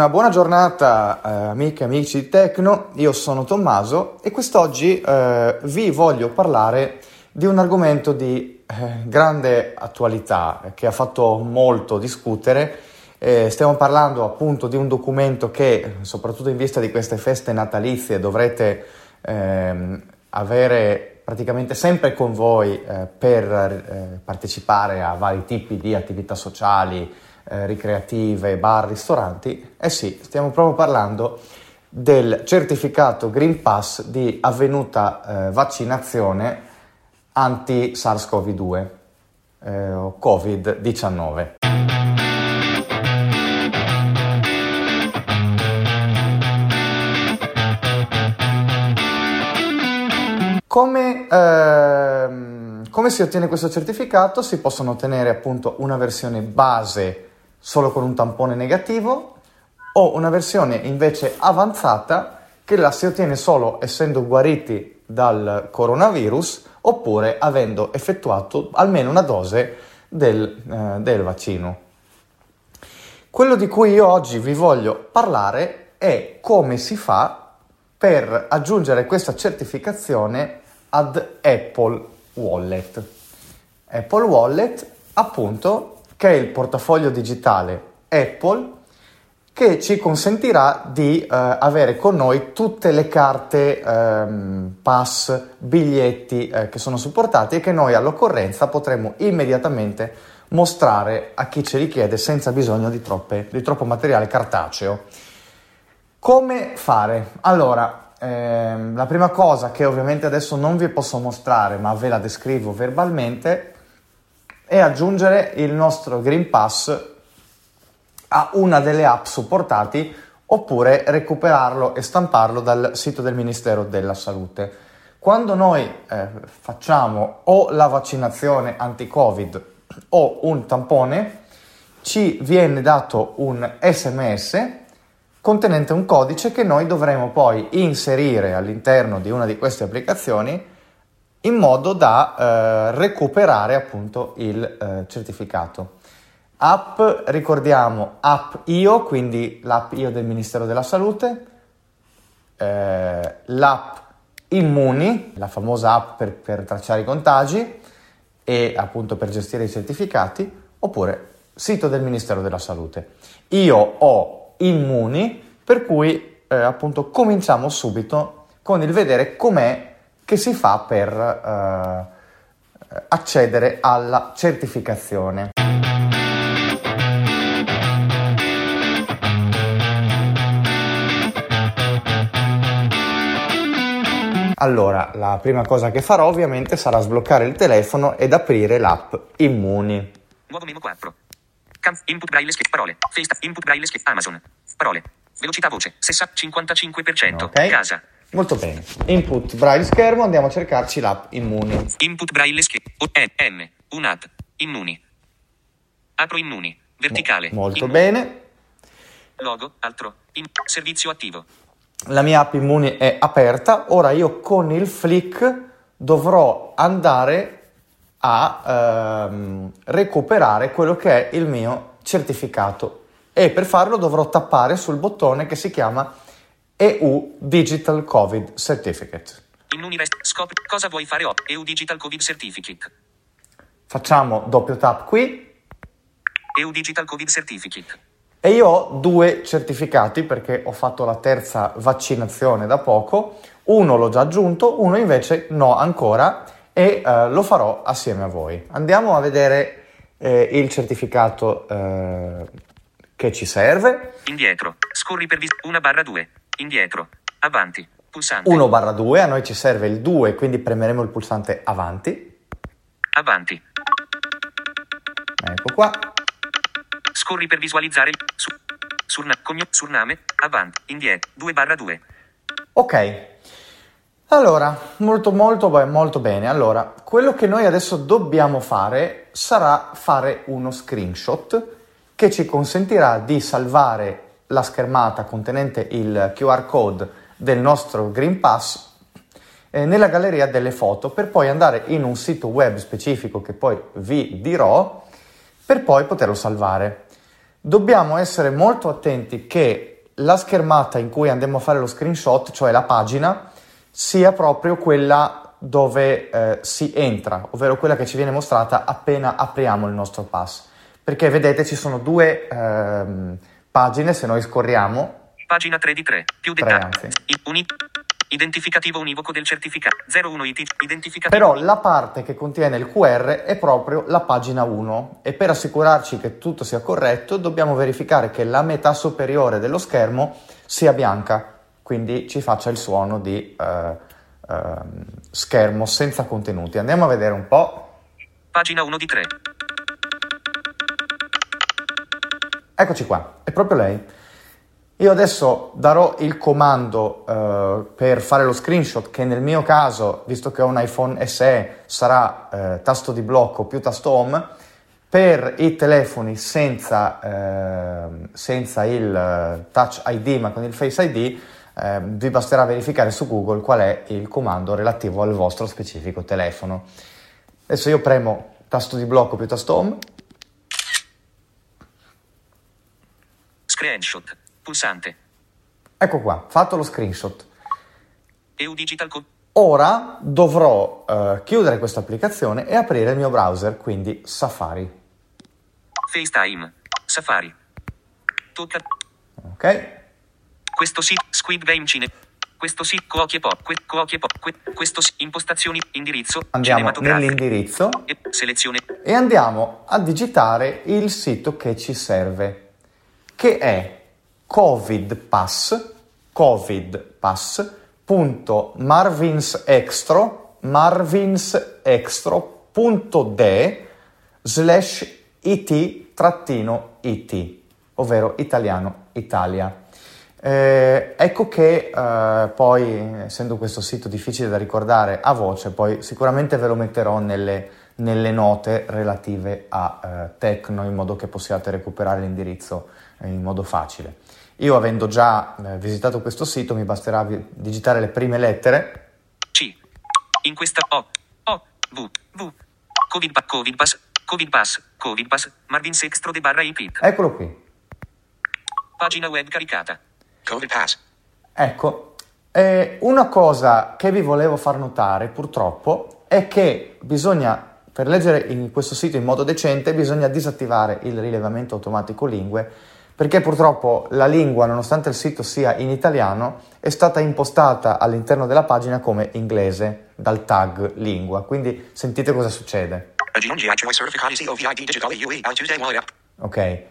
Una buona giornata eh, amiche e amici di Tecno, io sono Tommaso e quest'oggi eh, vi voglio parlare di un argomento di eh, grande attualità che ha fatto molto discutere. stiamo parlando appunto di un documento che, soprattutto in vista di queste feste natalizie, dovrete ehm, avere praticamente sempre con voi eh, per eh, partecipare a vari tipi di attività sociali, eh, ricreative, bar, ristoranti, eh sì, stiamo proprio parlando del certificato Green Pass di avvenuta eh, vaccinazione anti-SARS-CoV-2 eh, o Covid-19. Come, ehm, come, si ottiene questo certificato? Si possono ottenere appunto una versione base solo con un tampone negativo o una versione invece avanzata che la si ottiene solo essendo guariti dal coronavirus oppure avendo effettuato almeno una dose del, eh, del vaccino. Quello di cui io oggi vi voglio parlare è come si fa per aggiungere questa certificazione ad Apple Wallet. Apple Wallet appunto che è il portafoglio digitale Apple che ci consentirà di eh, avere con noi tutte le carte, ehm, pass, biglietti eh, che sono supportati e che noi all'occorrenza potremo immediatamente mostrare a chi ce li chiede senza bisogno di, troppe, di troppo materiale cartaceo. Come fare? Allora, ehm, la prima cosa che ovviamente adesso non vi posso mostrare, ma ve la descrivo verbalmente, e aggiungere il nostro Green Pass a una delle app supportati oppure recuperarlo e stamparlo dal sito del Ministero della Salute. Quando noi eh, facciamo o la vaccinazione anti-Covid o un tampone, ci viene dato un sms contenente un codice che noi dovremo poi inserire all'interno di una di queste applicazioni in modo da eh, recuperare appunto il eh, certificato. App, ricordiamo, app IO, quindi l'app IO del Ministero della Salute, eh, l'app Immuni, la famosa app per, per tracciare i contagi e appunto per gestire i certificati, oppure sito del Ministero della Salute. Io ho Immuni, per cui eh, appunto cominciamo subito con il vedere com'è che si fa per eh, accedere alla certificazione. Allora, la prima cosa che farò ovviamente sarà sbloccare il telefono ed aprire l'app Immuni. Nuovo menu 4. Cam- input braille schif- parole. Face input braille schif- Amazon. Parole. Velocità voce. 55%. Okay. Casa. Molto bene. Input braille schermo, andiamo a cercarci l'app Immuni. Input braille schermo. N. Unat. Immuni. Apro Immuni. Verticale. Mo- molto immuni. bene. Logo, altro. In- servizio attivo. La mia app Immuni è aperta. Ora io con il flick dovrò andare a ehm, recuperare quello che è il mio certificato e per farlo dovrò tappare sul bottone che si chiama EU Digital Covid Certificate. In Univest, scopri cosa vuoi fare o EU Digital Covid Certificate. Facciamo doppio tap qui. EU Digital Covid Certificate. E io ho due certificati perché ho fatto la terza vaccinazione da poco. Uno l'ho già aggiunto, uno invece no ancora e eh, lo farò assieme a voi. Andiamo a vedere eh, il certificato eh, che ci serve. Indietro, scorri per vis- 1 barra 2 indietro, avanti, pulsante. 1 barra 2, a noi ci serve il 2, quindi premeremo il pulsante avanti. Avanti. Ecco qua. Scorri per visualizzare su, surna, cogno, surname, avanti, indietro, 2 barra 2. Ok. Allora, molto molto molto bene. Allora, quello che noi adesso dobbiamo fare sarà fare uno screenshot che ci consentirà di salvare la schermata contenente il QR code del nostro Green Pass eh, nella galleria delle foto per poi andare in un sito web specifico che poi vi dirò per poi poterlo salvare. Dobbiamo essere molto attenti che la schermata in cui andiamo a fare lo screenshot, cioè la pagina, sia proprio quella dove eh, si entra, ovvero quella che ci viene mostrata appena apriamo il nostro pass. Perché vedete ci sono due ehm, pagine, se noi scorriamo. Pagina 3 di 3, più dettagli. Uni- identificativo univoco del certificato 01 IT identificativo. Però la parte che contiene il QR è proprio la pagina 1 e per assicurarci che tutto sia corretto dobbiamo verificare che la metà superiore dello schermo sia bianca, quindi ci faccia il suono di eh, eh, schermo senza contenuti. Andiamo a vedere un po'. Pagina 1 di 3. Eccoci qua, è proprio lei. Io adesso darò il comando eh, per fare lo screenshot che nel mio caso, visto che ho un iPhone SE, sarà eh, tasto di blocco più tasto home. Per i telefoni senza, eh, senza il eh, Touch ID ma con il Face ID eh, vi basterà verificare su Google qual è il comando relativo al vostro specifico telefono. Adesso io premo tasto di blocco più tasto home Screenshot. Pulsante. Ecco qua, fatto lo screenshot. EU Digital Co- Ora dovrò eh, chiudere questa applicazione e aprire il mio browser, quindi Safari. FaceTime. Safari. Tocca. Ok? Questo sito. Squid Game Cine. Questo sito. Coachie Pop. Que, coachie pop que, questo si- impostazioni. Indirizzo. Andiamo nell'indirizzo E, selezione. e andiamo a digitare il sito che ci serve, che è Covid Pass, Covid Pass, punto marvinsextro, marvinsextro.de slash it trattino it, ovvero italiano Italia. Eh, ecco che eh, poi, essendo questo sito difficile da ricordare a voce, poi sicuramente ve lo metterò nelle, nelle note relative a eh, Tecno in modo che possiate recuperare l'indirizzo in modo facile. Io avendo già eh, visitato questo sito mi basterà vi- digitare le prime lettere. C. In questa O. O. V. V. Covid, pa- COVID Pass. Covid Pass. Covid Pass. Marvin Sextro de barra IP. Eccolo qui. Pagina web caricata. Pass. Ecco, eh, una cosa che vi volevo far notare purtroppo è che bisogna, per leggere in questo sito in modo decente, bisogna disattivare il rilevamento automatico lingue perché purtroppo la lingua, nonostante il sito sia in italiano, è stata impostata all'interno della pagina come inglese dal tag lingua. Quindi sentite cosa succede. Ok?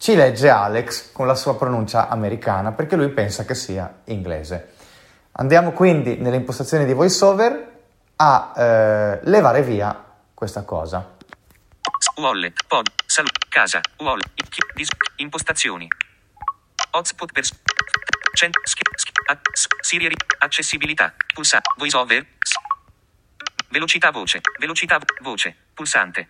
Ci legge Alex con la sua pronuncia americana perché lui pensa che sia inglese. Andiamo quindi nelle impostazioni di VoiceOver a eh, levare via questa cosa. Wallet. Pod. Salute. Casa. Dis- impostazioni. Hotspot per. Cent- sch- sch- a- Siri. ri- Accessibilità. Pulsante. Voice over. S- Velocità voce. Velocità vo- voce. Pulsante.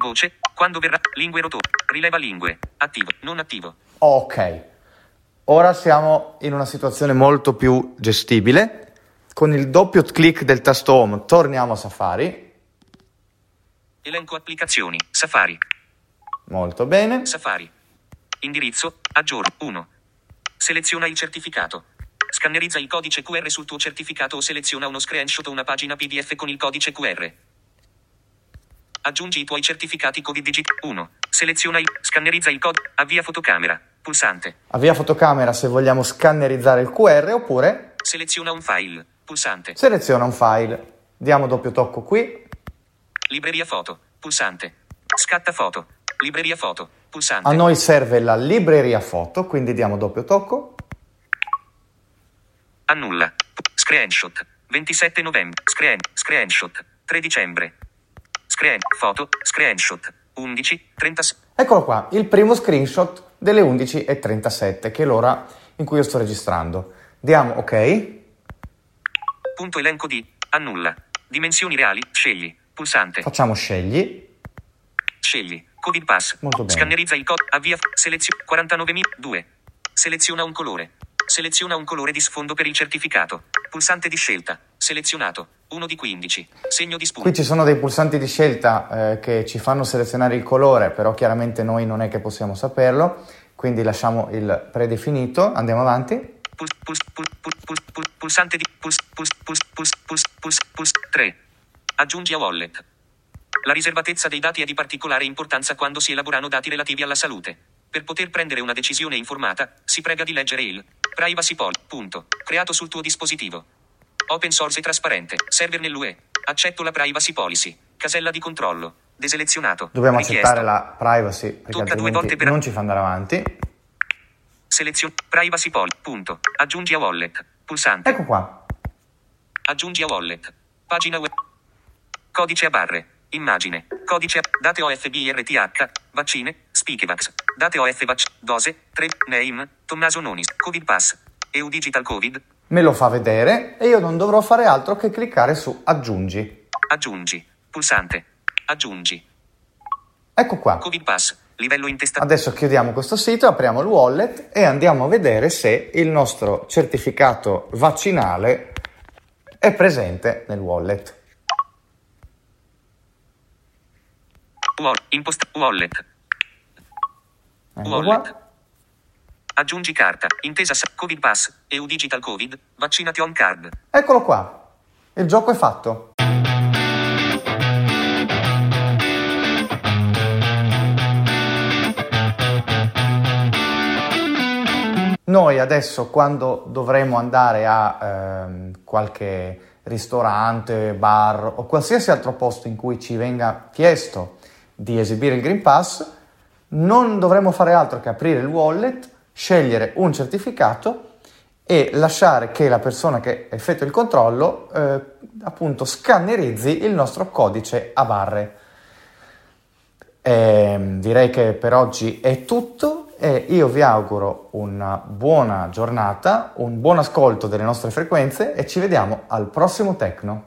Voce. Quando verrà. Lingue rotor. Rileva lingue. Attivo. Non attivo. Ok, ora siamo in una situazione molto più gestibile. Con il doppio clic del tasto home torniamo a Safari. Elenco applicazioni. Safari. Molto bene. Safari. Indirizzo. Aggiorno. 1. Seleziona il certificato. Scannerizza il codice QR sul tuo certificato o seleziona uno screenshot o una pagina PDF con il codice QR. Aggiungi i tuoi certificati Covid Digit 1. Seleziona il scannerizza il codice. Avvia fotocamera. Pulsante. Avvia fotocamera se vogliamo scannerizzare il QR oppure Seleziona un file. Pulsante. seleziona un file. Diamo doppio tocco qui. Libreria foto. Pulsante. Scatta foto. Libreria foto. Pulsante. A noi serve la libreria foto, quindi diamo doppio tocco. Annulla. Screenshot. 27 novembre. Screen. Screenshot. 3 dicembre. Screen. Foto. Screenshot. 11. 36. Eccolo qua, il primo screenshot delle 11.37, che è l'ora in cui io sto registrando. Diamo ok. Punto elenco di. Annulla. Dimensioni reali. Scegli. Pulsante. Facciamo scegli. Scegli. Covid Pass. Molto bene. Scannerizza il codice. Avvia. Seleziona. 49.002. Seleziona un colore. Seleziona un colore di sfondo per il certificato. Pulsante di scelta. Selezionato. 1 di 15. Segno di spunto. Qui ci sono dei pulsanti di scelta eh, che ci fanno selezionare il colore, però chiaramente noi non è che possiamo saperlo. quindi lasciamo il predefinito, andiamo avanti. Puls, puls, puls, puls, puls, puls, pulsante di puls, puls, puls, puls, puls, puls, puls, 3. Aggiungi a wallet. La riservatezza dei dati è di particolare importanza quando si elaborano dati relativi alla salute. Per poter prendere una decisione informata, si prega di leggere il Privacy Pol. Punto. Creato sul tuo dispositivo. Open source e trasparente. Server nell'UE. Accetto la privacy policy. Casella di controllo. Deselezionato. Dobbiamo Richiesto. accettare la privacy perché Tocca due volte per- non ci fa andare avanti. Selezione. Privacy Pol. Punto. Aggiungi a wallet. Pulsante. Ecco qua. Aggiungi a wallet. Pagina web. Codice a barre. Immagine. Codice a... Date OFBRTH. Vaccine. Spikevax. Date OF vac. Dose. 3. Name. Tommaso Nonis. Covid Pass. EU Digital Covid. Me lo fa vedere e io non dovrò fare altro che cliccare su aggiungi. Aggiungi. Pulsante. Aggiungi. Ecco qua. Covid Pass. Livello intestato. Adesso chiudiamo questo sito, apriamo il wallet e andiamo a vedere se il nostro certificato vaccinale è presente nel wallet. Wall. Impost. Wallet. Ecco Wallet. qua. Aggiungi carta. Intesa sa- Covid Pass. EU Digital Covid. Vaccination card. Eccolo qua. Il gioco è fatto. Noi adesso quando dovremo andare a ehm, qualche ristorante, bar o qualsiasi altro posto in cui ci venga chiesto di esibire il Green Pass, non dovremo fare altro che aprire il wallet, scegliere un certificato e lasciare che la persona che effettua il controllo eh, appunto scannerizzi il nostro codice a barre. Ehm, direi che per oggi è tutto e io vi auguro una buona giornata, un buon ascolto delle nostre frequenze e ci vediamo al prossimo Tecno.